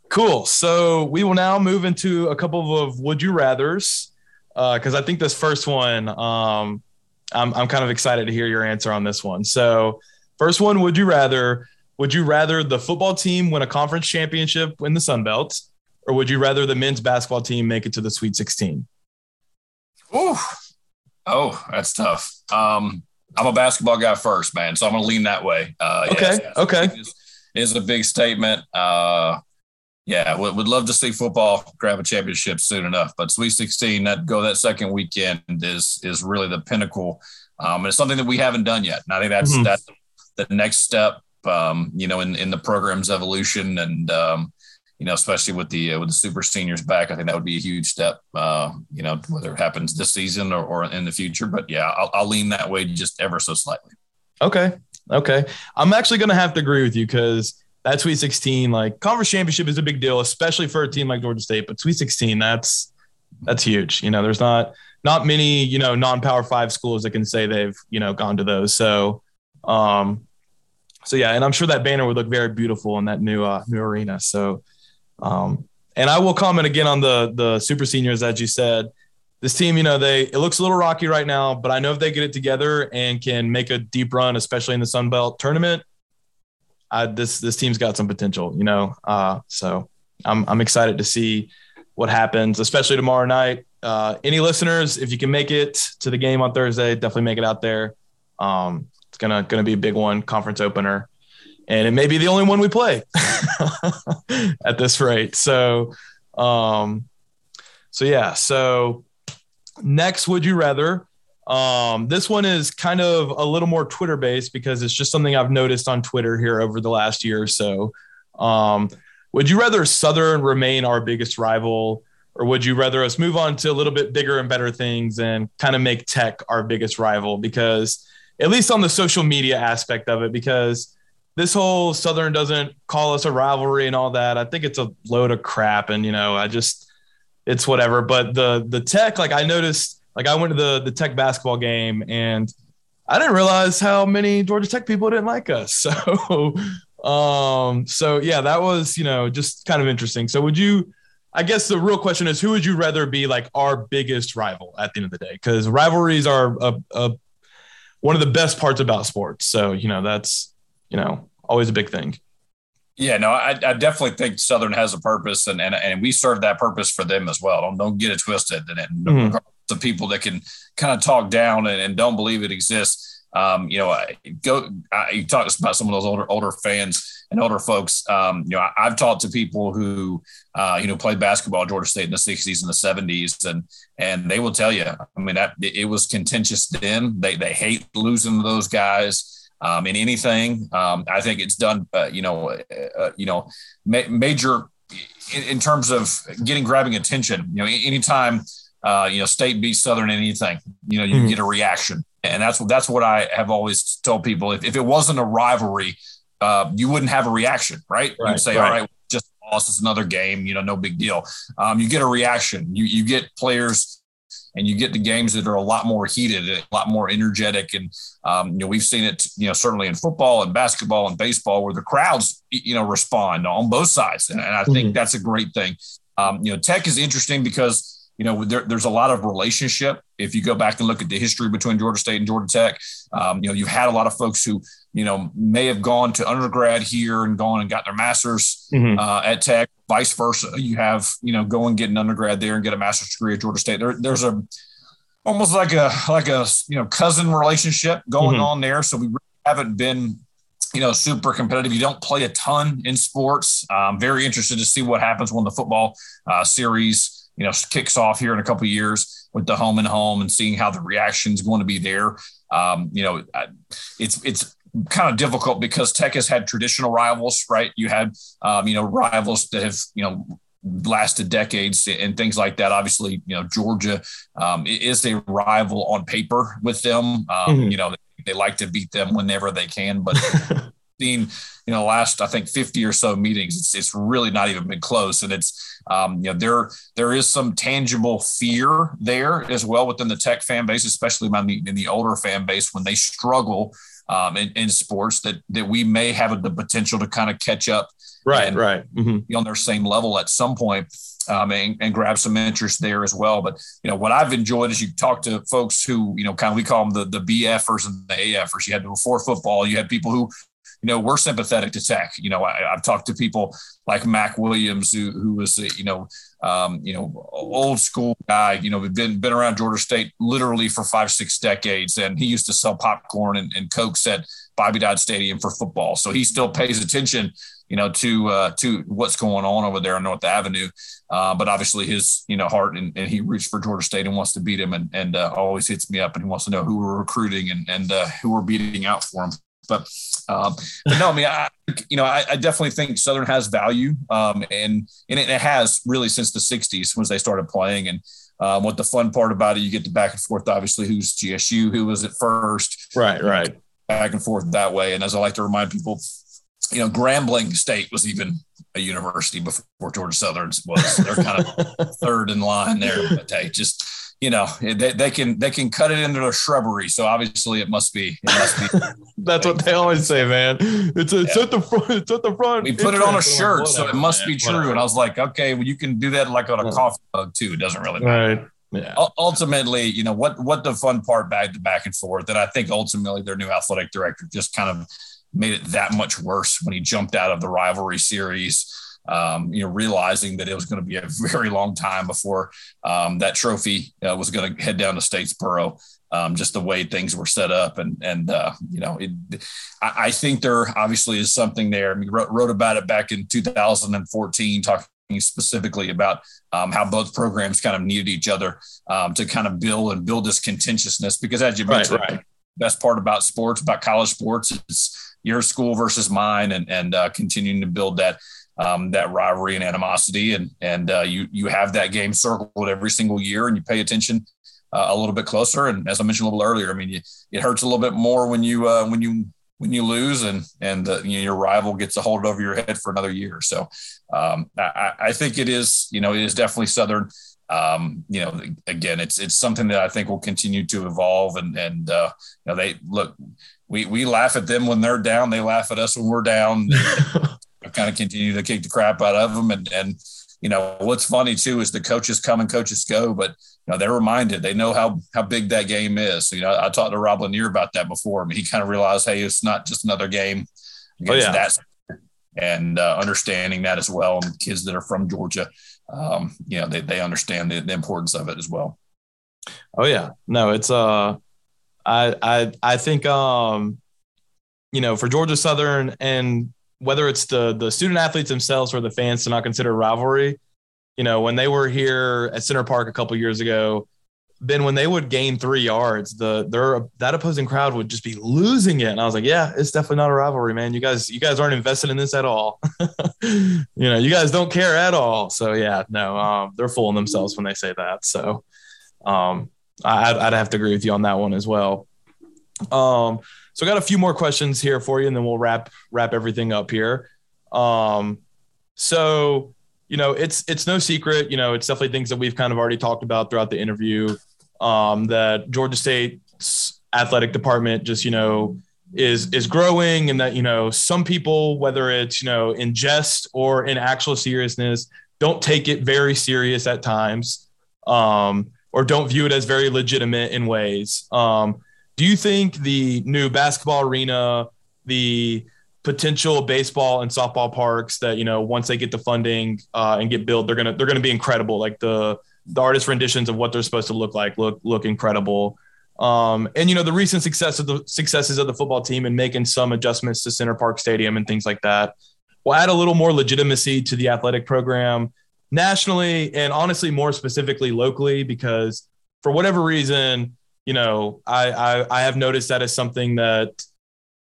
Cool. So we will now move into a couple of would you rather's because uh, I think this first one, um, I'm, I'm kind of excited to hear your answer on this one. So, first one, would you rather? Would you rather the football team win a conference championship in the Sun Belt, or would you rather the men's basketball team make it to the Sweet 16? Oh, oh, that's tough. Um, I'm a basketball guy first, man, so I'm going to lean that way. Uh, okay. Yes, okay. Is, is a big statement. Uh, yeah, would, would love to see football grab a championship soon enough. But Sweet 16, that go that second weekend is is really the pinnacle, um, and it's something that we haven't done yet. And I think that's mm-hmm. that's the next step um, you know, in, in the program's evolution and, um, you know, especially with the uh, with the super seniors back, I think that would be a huge step. Uh, you know, whether it happens this season or, or in the future, but yeah, I'll, I'll lean that way just ever so slightly. Okay, okay, I'm actually going to have to agree with you because that Sweet 16, like conference championship, is a big deal, especially for a team like Georgia State. But Sweet 16, that's that's huge. You know, there's not not many you know non-power five schools that can say they've you know gone to those. So, um, so yeah, and I'm sure that banner would look very beautiful in that new uh, new arena. So um, and I will comment again on the the super seniors, as you said. This team, you know, they it looks a little rocky right now, but I know if they get it together and can make a deep run, especially in the Sun Belt tournament, I, this this team's got some potential, you know. Uh, so I'm I'm excited to see what happens, especially tomorrow night. Uh, any listeners, if you can make it to the game on Thursday, definitely make it out there. Um, it's gonna gonna be a big one, conference opener and it may be the only one we play at this rate. So, um, so yeah. So next, would you rather? Um, this one is kind of a little more Twitter based because it's just something I've noticed on Twitter here over the last year or so. Um, would you rather Southern remain our biggest rival, or would you rather us move on to a little bit bigger and better things and kind of make Tech our biggest rival? Because at least on the social media aspect of it, because this whole Southern doesn't call us a rivalry and all that. I think it's a load of crap. And, you know, I just, it's whatever. But the, the tech, like I noticed, like I went to the, the tech basketball game and I didn't realize how many Georgia Tech people didn't like us. So, um, so yeah, that was, you know, just kind of interesting. So would you, I guess the real question is who would you rather be like our biggest rival at the end of the day? Because rivalries are a, a, one of the best parts about sports. So, you know, that's, you know, always a big thing. Yeah, no, I, I, definitely think Southern has a purpose, and, and and we serve that purpose for them as well. Don't don't get it twisted. And, and mm-hmm. The people that can kind of talk down and, and don't believe it exists. Um, you know, go. I, you talk about some of those older older fans and older folks. Um, you know, I, have talked to people who, uh, you know, played basketball at Georgia State in the '60s and the '70s, and and they will tell you. I mean, that it was contentious then. They they hate losing those guys um, in anything. Um, I think it's done, uh, you know, uh, uh, you know, ma- major in, in, terms of getting grabbing attention. You know, anytime uh, you know state beats Southern in anything, you know, you mm-hmm. get a reaction, and that's what that's what I have always told people. If, if it wasn't a rivalry, uh, you wouldn't have a reaction, right? right You'd say, right. all right, just lost. It's another game. You know, no big deal. Um, you get a reaction. You you get players and you get the games that are a lot more heated, a lot more energetic. And, um, you know, we've seen it, you know, certainly in football and basketball and baseball where the crowds, you know, respond on both sides. And, and I think mm-hmm. that's a great thing. Um, you know, tech is interesting because, you know, there, there's a lot of relationship. If you go back and look at the history between Georgia State and Georgia Tech, um, you know, you've had a lot of folks who, you know, may have gone to undergrad here and gone and got their master's mm-hmm. uh, at Tech. Vice versa, you have, you know, go and get an undergrad there and get a master's degree at Georgia State. There, there's a almost like a like a you know cousin relationship going mm-hmm. on there. So we really haven't been you know, super competitive. You don't play a ton in sports. I'm very interested to see what happens when the football uh, series you know kicks off here in a couple years with the home and home and seeing how the reaction is going to be there. Um, you know, it's it's kind of difficult because Tech has had traditional rivals, right? You had um, you know rivals that have you know lasted decades and things like that. Obviously, you know Georgia um, is a rival on paper with them. Um, mm-hmm. You know they like to beat them whenever they can, but seen you know last I think 50 or so meetings, it's it's really not even been close, and it's um, you know, there there is some tangible fear there as well within the Tech fan base, especially in the, in the older fan base when they struggle um, in, in, sports that that we may have the potential to kind of catch up, right, right, mm-hmm. be on their same level at some point. Um, and, and, grab some interest there as well. But you know what I've enjoyed is you talk to folks who you know kind of we call them the the BFers and the AFers. You had before football, you had people who you know, we're sympathetic to tech. You know, I, have talked to people like Mac Williams, who, who was, you know, um, you know, old school guy, you know, been, been around Georgia State literally for five, six decades. And he used to sell popcorn and, and Cokes at Bobby Dodd Stadium for football. So he still pays attention, you know, to, uh, to what's going on over there on North Avenue. Uh, but obviously his, you know, heart and, and, he roots for Georgia State and wants to beat him and, and uh, always hits me up and he wants to know who we're recruiting and, and uh, who we're beating out for him. But, um, but no, I mean, I, you know, I, I definitely think Southern has value, um, and and it, has really since the '60s when they started playing. And um, what the fun part about it, you get the back and forth. Obviously, who's GSU, who was at first, right, right, back and forth that way. And as I like to remind people, you know, Grambling State was even a university before Georgia Southern was. They're kind of third in line there, but hey, just you know they, they can they can cut it into the shrubbery. So obviously it must be it must be that's what they always say man. It's, it's yeah. at the front it's at the front we put it on a shirt so it must man, be true. Whatever. and i was like okay well you can do that like on a coffee mug too. It doesn't really matter. Right. Yeah. ultimately you know what what the fun part back to back and forth and i think ultimately their new athletic director just kind of made it that much worse when he jumped out of the rivalry series um, you know, realizing that it was going to be a very long time before um, that trophy uh, was going to head down to Statesboro. Um, just the way things were set up, and and uh, you know, it, I, I, think there obviously is something there. I mean, wrote, wrote about it back in 2014, talking specifically about um, how both programs kind of needed each other um, to kind of build and build this contentiousness. Because as you mentioned, right, right. best part about sports, about college sports, is your school versus mine, and and uh, continuing to build that um, that rivalry and animosity, and and uh, you you have that game circled every single year, and you pay attention uh, a little bit closer. And as I mentioned a little earlier, I mean, you, it hurts a little bit more when you uh, when you when you lose and and uh, you know, your rival gets a hold over your head for another year. So um, I, I, think it is you know it is definitely Southern. Um, you know, again, it's it's something that I think will continue to evolve and and uh, you know they look. We, we laugh at them when they're down. They laugh at us when we're down. kind of continue to kick the crap out of them. And, and, you know, what's funny too is the coaches come and coaches go, but you know, they're reminded, they know how, how big that game is. So, you know, I talked to Rob Lanier about that before. I mean, he kind of realized, Hey, it's not just another game against oh, yeah. that and uh, understanding that as well. And kids that are from Georgia, um, you know, they, they understand the, the importance of it as well. Oh yeah, no, it's, uh, I, I, I think, um, you know, for Georgia Southern and whether it's the the student athletes themselves or the fans to not consider rivalry. You know, when they were here at Center Parc a couple years ago, then when they would gain three yards, the their that opposing crowd would just be losing it. And I was like, yeah, it's definitely not a rivalry, man. You guys, you guys aren't invested in this at all. you know, you guys don't care at all. So yeah, no, um, they're fooling themselves when they say that. So um, I, I'd have to agree with you on that one as well. Um, so I got a few more questions here for you, and then we'll wrap wrap everything up here. Um, so you know, it's it's no secret. You know, it's definitely things that we've kind of already talked about throughout the interview. Um, that Georgia State's athletic department just you know is is growing, and that you know some people, whether it's you know in jest or in actual seriousness, don't take it very serious at times, um, or don't view it as very legitimate in ways. Um, do you think the new basketball arena, the potential baseball and softball parks that you know once they get the funding uh, and get built, they're gonna they're gonna be incredible. Like the the artist renditions of what they're supposed to look like look look incredible. Um, and you know the recent success of the successes of the football team and making some adjustments to Center Parc Stadium and things like that will add a little more legitimacy to the athletic program nationally and honestly more specifically locally because for whatever reason you know, I, I, I have noticed that as something that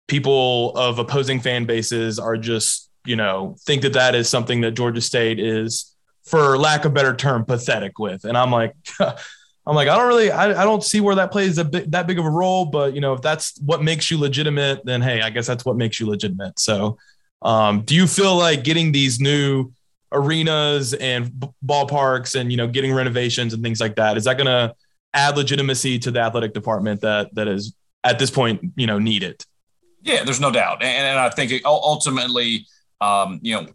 people of opposing fan bases are just, you know, think that that is something that Georgia State is, for lack of better term, pathetic with. And I'm like, I'm like, I don't really, I, I don't see where that plays a bit, that big of a role. But you know, if that's what makes you legitimate, then hey, I guess that's what makes you legitimate. So, um, do you feel like getting these new arenas and ballparks and you know getting renovations and things like that is that to add legitimacy to the athletic department that that is at this point, you know, needed. Yeah, there's no doubt, and, and I think ultimately, um, you know,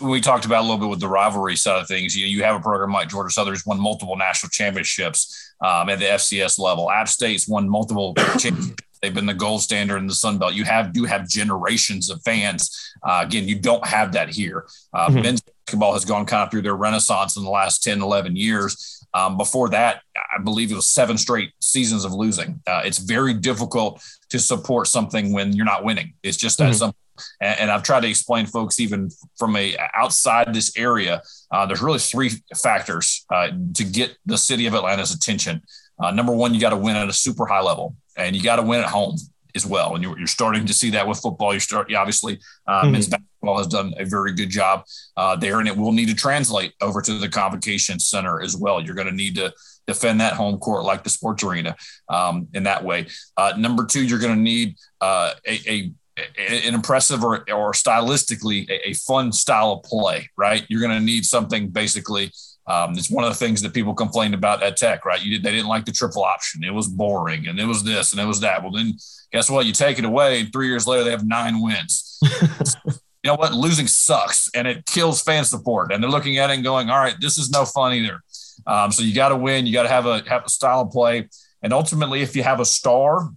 we talked about a little bit with the rivalry side of things. You know, you have a program like Georgia Southern's won multiple national championships um, at the FCS level. App State's won multiple championships. They've been the gold standard in the Sun Belt. You have do have generations of fans. Uh, again, you don't have that here. Uh, mm-hmm. Men's basketball has gone kind of through their renaissance in the last 10, 11 years. Um, before that, I believe it was seven straight seasons of losing. Uh, it's very difficult to support something when you're not winning. It's just that mm-hmm. simple. And, and, I've tried to explain folks even from a outside this area. Uh, there's really three factors uh, to get the city of Atlanta's attention. Uh, number one, you got to win at a super high level, and you got to win at home. as well. And you're, you're starting to see that with football. You start, obviously, uh, mm-hmm. men's basketball has done a very good job uh, there, and it will need to translate over to the convocation center as well. You're going to need to defend that home court like the sports arena um, in that way. Uh, number two, you're going to need uh, a, a an impressive or, or stylistically a, a, fun style of play, right? You're going to need something basically. Um, it's one of the things that people complained about at Tech, right? You they didn't like the triple option. It was boring and it was this and it was that. Well, then guess what? You take it away, and three years later, they have nine wins. you know what? Losing sucks and it kills fan support. And they're looking at it and going, all right, this is no fun either. Um, so you got to win. You got to have a have a style of play. And ultimately, if you have a star,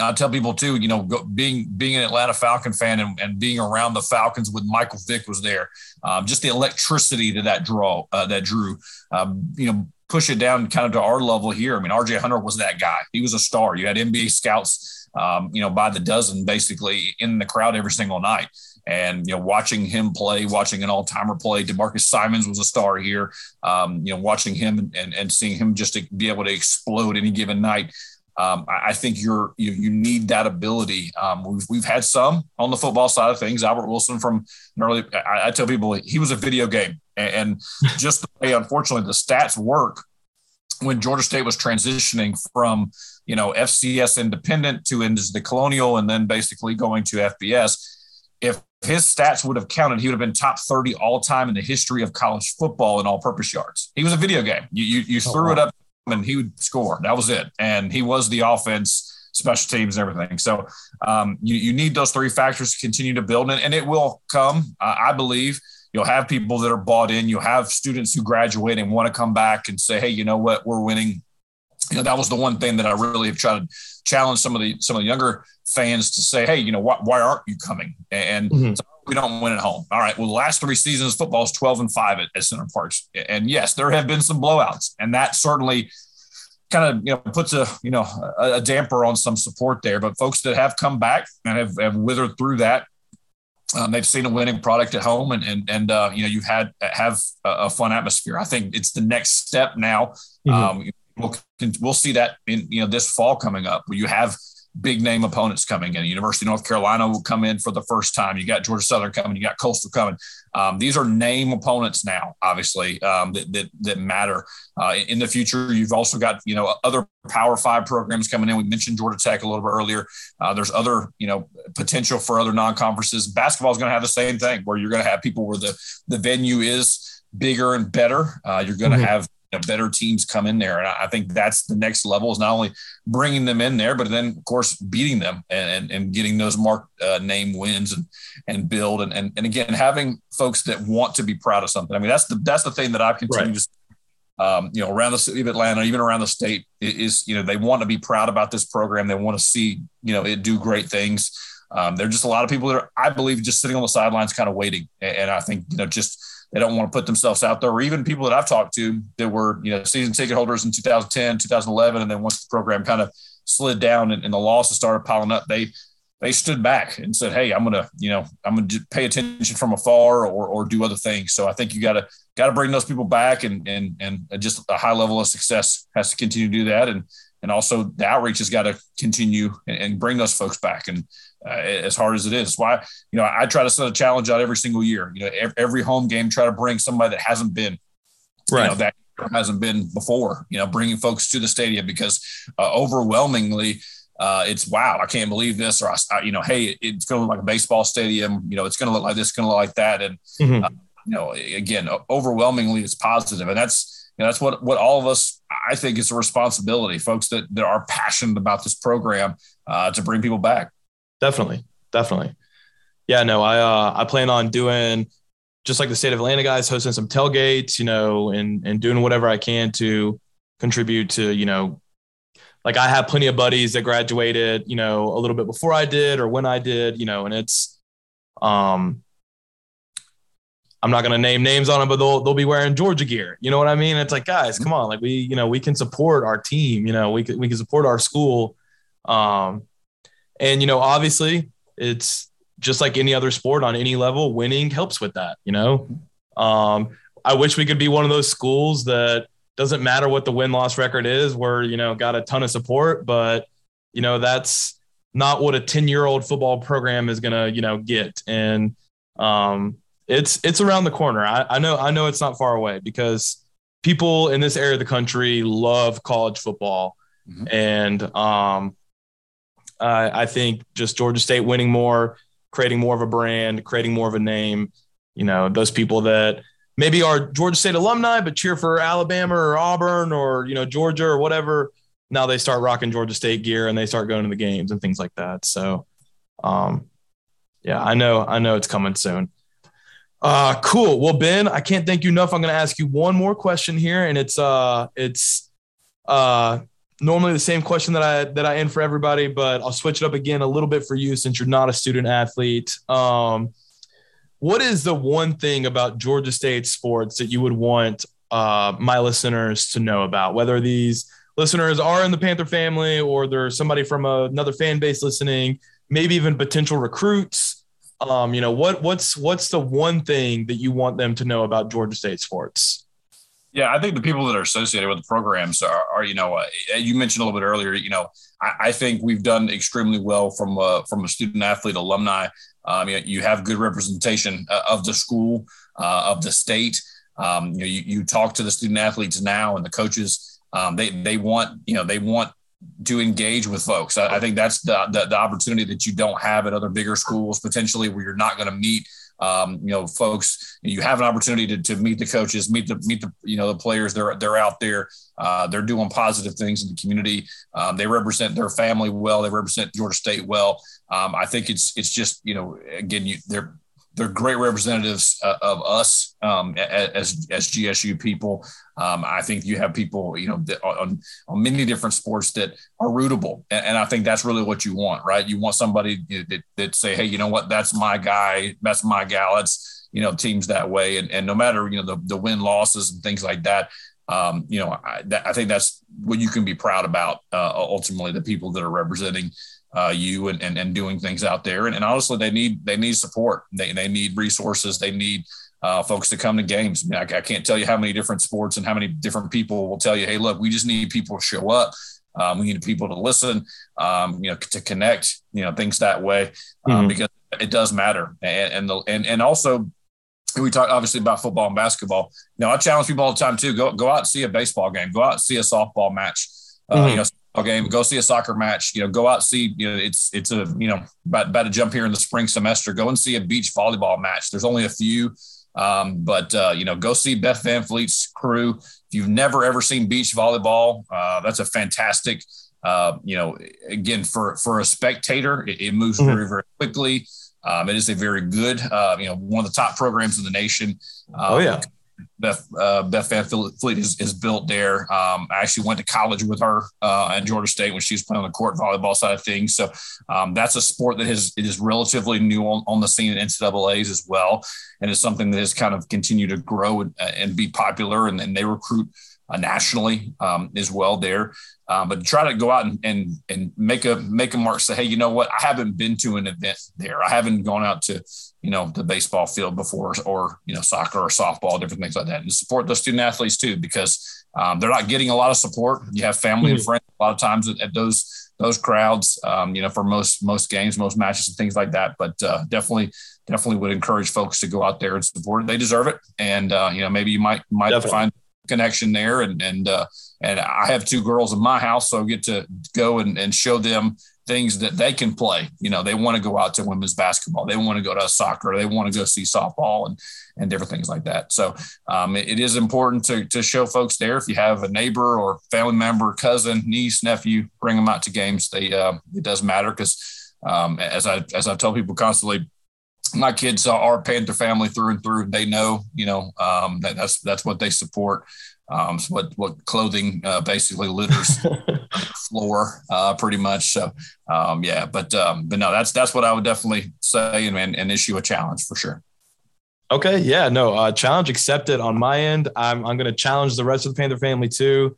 I tell people too, you know, go, being being an Atlanta Falcon fan and, and, being around the Falcons with Michael Vick was there, um, just the electricity that that draw uh, that drew, um, you know, push it down kind of to our level here. I mean, RJ Hunter was that guy. He was a star. You had NBA scouts, um, you know, by the dozen basically in the crowd every single night. And you know, watching him play, watching an all-timer play, D'Marcus Simonds was a star here. Um, you know, watching him and, and seeing him just to be able to explode any given night. Um, I, I, think you're you, you need that ability. Um, we've we've had some on the football side of things. Albert Wilson from an early. I, I tell people he was a video game, and, and just the way unfortunately the stats work when Georgia State was transitioning from you know FCS independent to into the Colonial and then basically going to FBS. If his stats would have counted, he would have been top 30 all time in the history of college football in all purpose yards. He was a video game. You, you, you oh, threw wow. it up and he would score. That was it. And he was the offense, special teams, everything. So um, you, you need those three factors to continue to build, and, and it will come, uh, I believe. You'll have people that are bought in. You'll have students who graduate and want to come back and say, "Hey, you know what? We're winning." You know, that was the one thing that I really have tried to challenge some of the some of the younger fans to say, "Hey, you know, why, why aren't you coming?" And mm-hmm. so we don't win at home. All right. Well, the last three seasons, football is 12 and five at, at Center Parcs. And yes, there have been some blowouts, and that certainly kind of you know puts a you know a, a, damper on some support there. But folks that have come back and have, have withered through that, um, they've seen a winning product at home, and and and uh, you know you've had have a, a, fun atmosphere. I think it's the next step now. Mm-hmm. Um, we'll we'll see that in you know this fall coming up where you have big name opponents coming in. University of North Carolina will come in for the first time. You got Georgia Southern coming. You got Coastal coming. Um, these are name opponents now, obviously um, that, that, that matter uh, in the future. You've also got you know other Power Five programs coming in. We mentioned Georgia Tech a little bit earlier. Uh, there's other you know potential for other non conferences. Basketball is going to have the same thing where you're going to have people where the the venue is bigger and better. Uh, you're going to mm-hmm. have know, better teams come in there. And I think that's the next level is not only bringing them in there, but then of course beating them and, and, getting those mark uh, name wins and, and build. And, and, and again, having folks that want to be proud of something. I mean, that's the, that's the thing that I've continued right. to um, you know, around the city of Atlanta, even around the state is, you know, they want to be proud about this program. They want to see, you know, it do great things. Um, there are just a lot of people that are, I believe, just sitting on the sidelines, kind of waiting. And I think, you know, just they don't want to put themselves out there, or even people that I've talked to that were, you know, season ticket holders in 2010, 2011, and then once the program kind of slid down and, and the losses started piling up, they they stood back and said, "Hey, I'm gonna, you know, I'm gonna pay attention from afar or or do other things." So I think you got to got to bring those people back, and and and just a high level of success has to continue to do that, and and also the outreach has got to continue and, and bring those folks back. And uh, as hard as it is. Why, you know, I try to set a challenge out every single year. You know, every, home game, try to bring somebody that hasn't been, right. You know, that hasn't been before. You know, bringing folks to the stadium because uh, overwhelmingly. Uh, it's wow, I can't believe this, or I, you know, hey, it's going to look like a baseball stadium. You know, it's going to look like this, going to look like that, and mm-hmm. Uh, you know, again, overwhelmingly, it's positive, and that's you know, that's what what all of us, I think, is a responsibility, folks that that are passionate about this program uh, to bring people back. Definitely. Definitely. Yeah, no, I uh I plan on doing just like the state of Atlanta guys, hosting some tailgates, you know, and and doing whatever I can to contribute to, you know, like I have plenty of buddies that graduated, you know, a little bit before I did or when I did, you know, and it's um I'm not going to name names on them, but they'll they'll be wearing Georgia gear. You know what I mean? It's like, guys, come on, like we, you know, we can support our team. You know, we can we can support our school. Um, and, you know, obviously it's just like any other sport on any level, winning helps with that, you know? Um, I wish we could be one of those schools that doesn't matter what the win loss record is, we're, you know, got a ton of support, but, you know, that's, not what a 10 year old football program is going to, you know, get. And um, it's, it's around the corner. I, I know, I know it's not far away because people in this area of the country love college football. Mm-hmm. And um, I, I think just Georgia State winning more, creating more of a brand, creating more of a name, you know, those people that maybe are Georgia State alumni, but cheer for Alabama or Auburn or, you know, Georgia or whatever now they start rocking Georgia State gear and they start going to the games and things like that. So, um, yeah, I know, I know it's coming soon. Uh, cool. Well, Ben, I can't thank you enough. I'm going to ask you one more question here, and it's uh, it's uh, normally the same question that I that I end for everybody, but I'll switch it up again a little bit for you since you're not a student athlete. Um, what is the one thing about Georgia State sports that you would want uh, my listeners to know about? Whether these listeners are in the Panther family or there's somebody from another fan base listening, maybe even potential recruits. Um, you know, what what's what's the one thing that you want them to know about Georgia State sports? Yeah, I think the people that are associated with the programs are, are you know, uh, you mentioned a little bit earlier. You know, I, I think we've done extremely well from a, from a student athlete alumni. Um, you, know, you have good representation uh, of the school, uh, of the state. Um, you know, you, you talk to the student athletes now and the coaches um, they they want you know they want to engage with folks. I, I think that's the, the, the opportunity that you don't have at other bigger schools potentially where you're not going to meet um, you know folks. You have an opportunity to, to meet the coaches, meet the meet the you know the players. They're they're out there. Uh, they're doing positive things in the community. Um, they represent their family well. They represent Georgia State well. Um, I think it's it's just you know again you they're they're great representatives uh, of us um, as as GSU people. Um, I think you have people, you know, on, on many different sports that are rootable, and, and, I think that's really what you want, right? You want somebody that, that say, hey, you know what, that's my guy, that's my gal. That's you know, teams that way, and, and no matter you know the, the win losses and things like that. Um, you know, I, that, I think that's what you can be proud about. Uh, ultimately, the people that are representing uh, you and, and, and doing things out there. And, and honestly, they need they need support. They they need resources. They need uh, folks to come to games. I, mean, I, I, can't tell you how many different sports and how many different people will tell you, hey, look, we just need people to show up. Um, we need people to listen, um, you know, to connect, you know, things that way um, mm-hmm. because it does matter. And and, the, and and also we talk obviously about football and basketball. You know, I challenge people all the time too. Go go out and see a baseball game. Go out and see a softball match. Uh, mm-hmm. You know, game, go see a soccer match, you know, go out see, you know, it's, it's a, you know, about, about to jump here in the spring semester, go and see a beach volleyball match. There's only a few, um, but, uh, you know, go see Beth Van Fleet's crew. If you've never ever seen beach volleyball, uh, that's a fantastic, uh, you know, again, for, for a spectator, it, it moves mm-hmm. very, very quickly. Um, it is a very good, uh, you know, one of the top programs in the nation. oh yeah um, Beth uh, Beth Van Fleet is, is built there. Um, I actually went to college with her uh, at Georgia State when she was playing on the court volleyball side of things. So um, that's a sport that has it is relatively new on, on the scene in NCAA's as well, and it's something that has kind of continued to grow and, and be popular. And, and they recruit uh, nationally um, as well there. Um, but try to go out and, and and make a make a mark. Say, hey, you know what? I haven't been to an event there. I haven't gone out to you know the baseball field before, or you know soccer or softball, different things like that, and support those student athletes too because um, they're not getting a lot of support. You have family mm-hmm. and friends a lot of times at, at those those crowds, um, you know, for most most games, most matches, and things like that. But uh, definitely, definitely would encourage folks to go out there and support it. They deserve it, and uh, you know, maybe you might might definitely. find connection there. And and uh, and I have two girls in my house, so I get to go and, and show them things that they can play. You know, they want to go out to women's basketball, they want to go to soccer, they want to go see softball and and different things like that. So um, it, it is important to to show folks there. If you have a neighbor or family member, cousin, niece, nephew, bring them out to games. They uh, it does matter because um, as I as I tell people constantly, my kids are Panther family through and through. They know, you know, um, that, that's that's what they support. Um, so what what clothing uh, basically litters floor, uh, pretty much. So um, yeah, but um, but no, that's that's what I would definitely say and, and, and issue a challenge for sure. Okay, yeah, no, uh, challenge accepted on my end. I'm I'm going to challenge the rest of the Panther family too.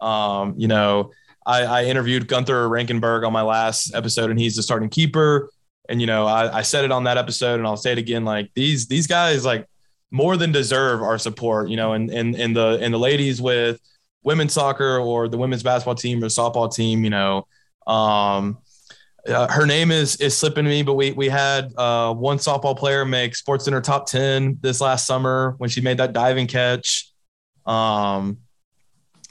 Um, you know, I, I interviewed Gunther Rankenberg on my last episode, and he's the starting keeper. And you know, I, I said it on that episode, and I'll say it again. Like these these guys, like more than deserve our support. You know, and and and the and the ladies with women's soccer or the women's basketball team or softball team. You know, um, uh, her name is is slipping me, but we we had uh, one softball player make SportsCenter top ten this last summer when she made that diving catch. Um,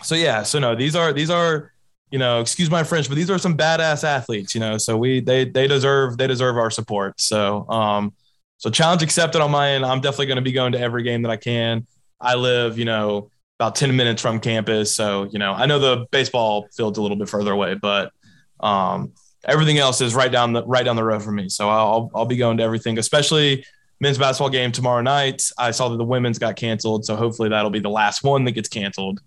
so yeah, so no, these are these are you know, excuse my French, but these are some badass athletes, you know. So we they they deserve they deserve our support. So um, so challenge accepted on my end. I'm definitely going to be going to every game that I can. I live, you know, about 10 minutes from campus, so you know, I know the baseball field's a little bit further away, but um, everything else is right down the right down the road for me. So I'll I'll be going to everything, especially men's basketball game tomorrow night. I saw that the women's got canceled, so hopefully that'll be the last one that gets canceled.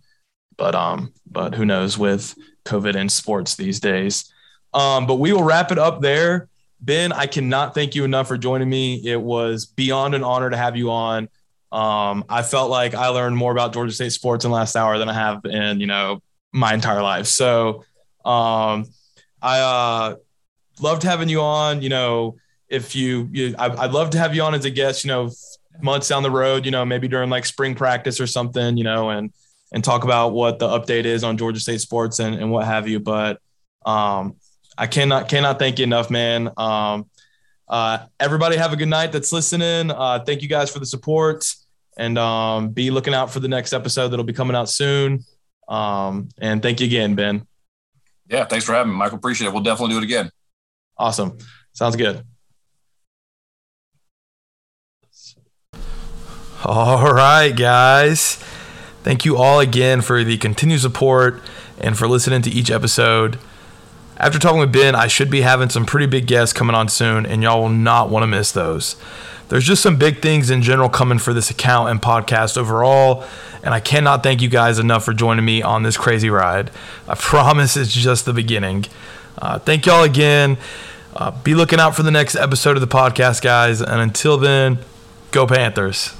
But um, but who knows with COVID in sports these days. Um, but we will wrap it up there. Ben, I cannot thank you enough for joining me. It was beyond an honor to have you on. Um, I felt like I learned more about Georgia State sports in the last hour than I have in, you know, my entire life. So um, I uh, loved having you on. You know, if you, you I, I'd love to have you on as a guest. You know, months down the road. You know, maybe during like spring practice or something. You know, and and talk about what the update is on Georgia State sports and, and what have you. But um, I cannot cannot thank you enough, man. Um, uh, everybody have a good night that's listening. Uh, thank you guys for the support and um, be looking out for the next episode that'll be coming out soon. Um, and thank you again, Ben. Yeah, thanks for having me, Michael. Appreciate it. We'll definitely do it again. Awesome. Sounds good. All right, guys. Thank you all again for the continued support and for listening to each episode. After talking with Ben, I should be having some pretty big guests coming on soon, and y'all will not want to miss those. There's just some big things in general coming for this account and podcast overall, and I cannot thank you guys enough for joining me on this crazy ride. I promise it's just the beginning. Uh, thank y'all again. Uh, be looking out for the next episode of the podcast, guys, and until then, go Panthers.